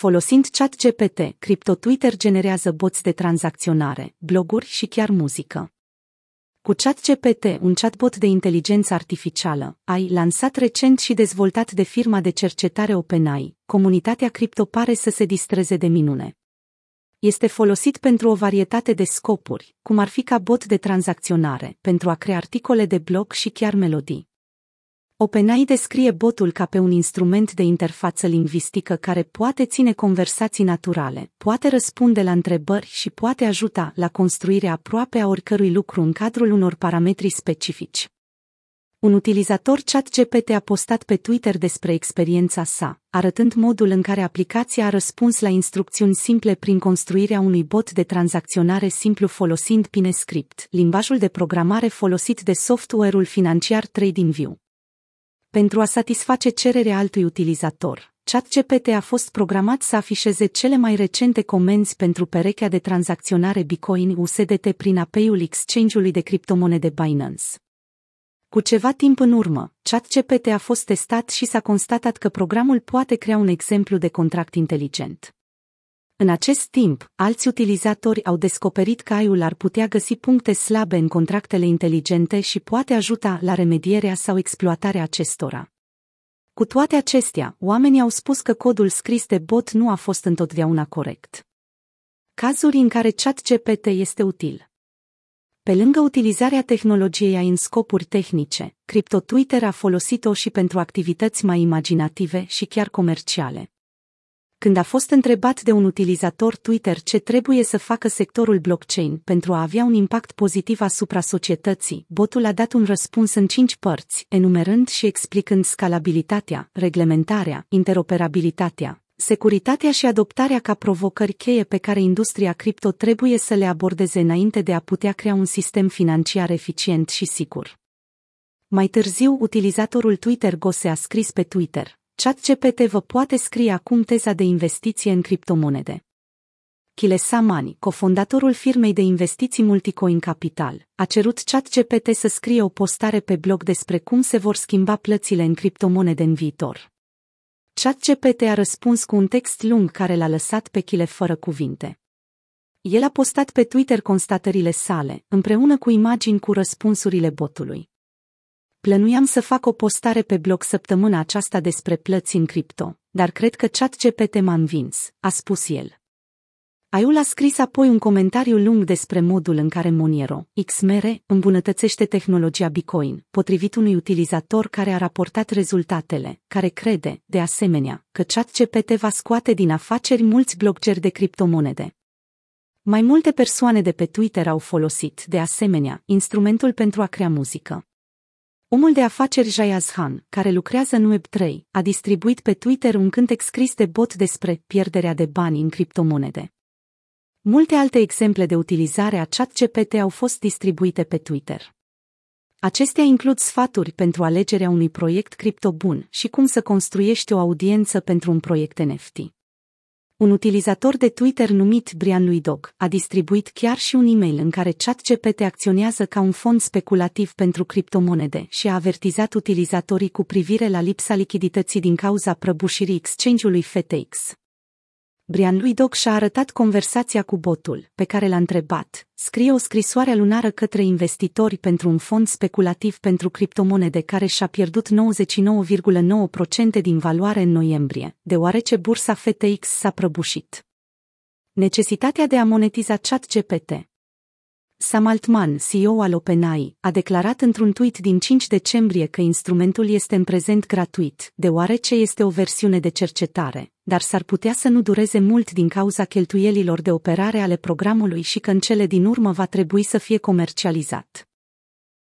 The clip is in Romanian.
Folosind ChatGPT, CryptoTwitter generează boți de tranzacționare, bloguri și chiar muzică. Cu ChatGPT, un chatbot de inteligență artificială, ai lansat recent și dezvoltat de firma de cercetare OpenAI, comunitatea cripto pare să se distreze de minune. Este folosit pentru o varietate de scopuri, cum ar fi ca bot de tranzacționare, pentru a crea articole de blog și chiar melodii. OpenAI descrie botul ca pe un instrument de interfață lingvistică care poate ține conversații naturale, poate răspunde la întrebări și poate ajuta la construirea aproape a oricărui lucru în cadrul unor parametri specifici. Un utilizator ChatGPT a postat pe Twitter despre experiența sa, arătând modul în care aplicația a răspuns la instrucțiuni simple prin construirea unui bot de tranzacționare simplu folosind PineScript, limbajul de programare folosit de software-ul financiar TradingView. Pentru a satisface cererea altui utilizator, ChatGPT a fost programat să afișeze cele mai recente comenzi pentru perechea de tranzacționare Bitcoin USDT prin API-ul exchange-ului de criptomonede Binance. Cu ceva timp în urmă, ChatGPT a fost testat și s-a constatat că programul poate crea un exemplu de contract inteligent. În acest timp, alți utilizatori au descoperit că AI-ul ar putea găsi puncte slabe în contractele inteligente și poate ajuta la remedierea sau exploatarea acestora. Cu toate acestea, oamenii au spus că codul scris de bot nu a fost întotdeauna corect. Cazuri în care ChatGPT este util. Pe lângă utilizarea tehnologiei AI în scopuri tehnice, CryptoTwitter a folosit-o și pentru activități mai imaginative și chiar comerciale. Când a fost întrebat de un utilizator Twitter ce trebuie să facă sectorul blockchain pentru a avea un impact pozitiv asupra societății, botul a dat un răspuns în cinci părți, enumerând și explicând scalabilitatea, reglementarea, interoperabilitatea, securitatea și adoptarea ca provocări cheie pe care industria cripto trebuie să le abordeze înainte de a putea crea un sistem financiar eficient și sigur. Mai târziu, utilizatorul Twitter Gose a scris pe Twitter, ChatGPT vă poate scrie acum teza de investiție în criptomonede. Kile Samani, cofondatorul firmei de investiții Multicoin Capital, a cerut ChatGPT să scrie o postare pe blog despre cum se vor schimba plățile în criptomonede în viitor. ChatGPT a răspuns cu un text lung care l-a lăsat pe Chile fără cuvinte. El a postat pe Twitter constatările sale, împreună cu imagini cu răspunsurile botului. Plănuiam să fac o postare pe blog săptămâna aceasta despre plăți în cripto, dar cred că ChatGPT m-a învins, a spus el. Aiul a scris apoi un comentariu lung despre modul în care Monero, XMR, îmbunătățește tehnologia Bitcoin, potrivit unui utilizator care a raportat rezultatele, care crede, de asemenea, că ChatGPT va scoate din afaceri mulți blockchain de criptomonede. Mai multe persoane de pe Twitter au folosit, de asemenea, instrumentul pentru a crea muzică. Omul de afaceri Jayaz Khan, care lucrează în Web3, a distribuit pe Twitter un cântec scris de bot despre pierderea de bani în criptomonede. Multe alte exemple de utilizare a ChatGPT au fost distribuite pe Twitter. Acestea includ sfaturi pentru alegerea unui proiect cripto bun și cum să construiești o audiență pentru un proiect NFT. Un utilizator de Twitter numit Brian lui Dog a distribuit chiar și un e-mail în care ChatGPT acționează ca un fond speculativ pentru criptomonede și a avertizat utilizatorii cu privire la lipsa lichidității din cauza prăbușirii exchange-ului FTX. Brian lui Dog și-a arătat conversația cu botul, pe care l-a întrebat. Scrie o scrisoare lunară către investitori pentru un fond speculativ pentru criptomonede care și-a pierdut 99,9% din valoare în noiembrie, deoarece bursa FTX s-a prăbușit. Necesitatea de a monetiza ChatGPT Sam Altman, CEO al OpenAI, a declarat într-un tweet din 5 decembrie că instrumentul este în prezent gratuit, deoarece este o versiune de cercetare, dar s-ar putea să nu dureze mult din cauza cheltuielilor de operare ale programului și că în cele din urmă va trebui să fie comercializat.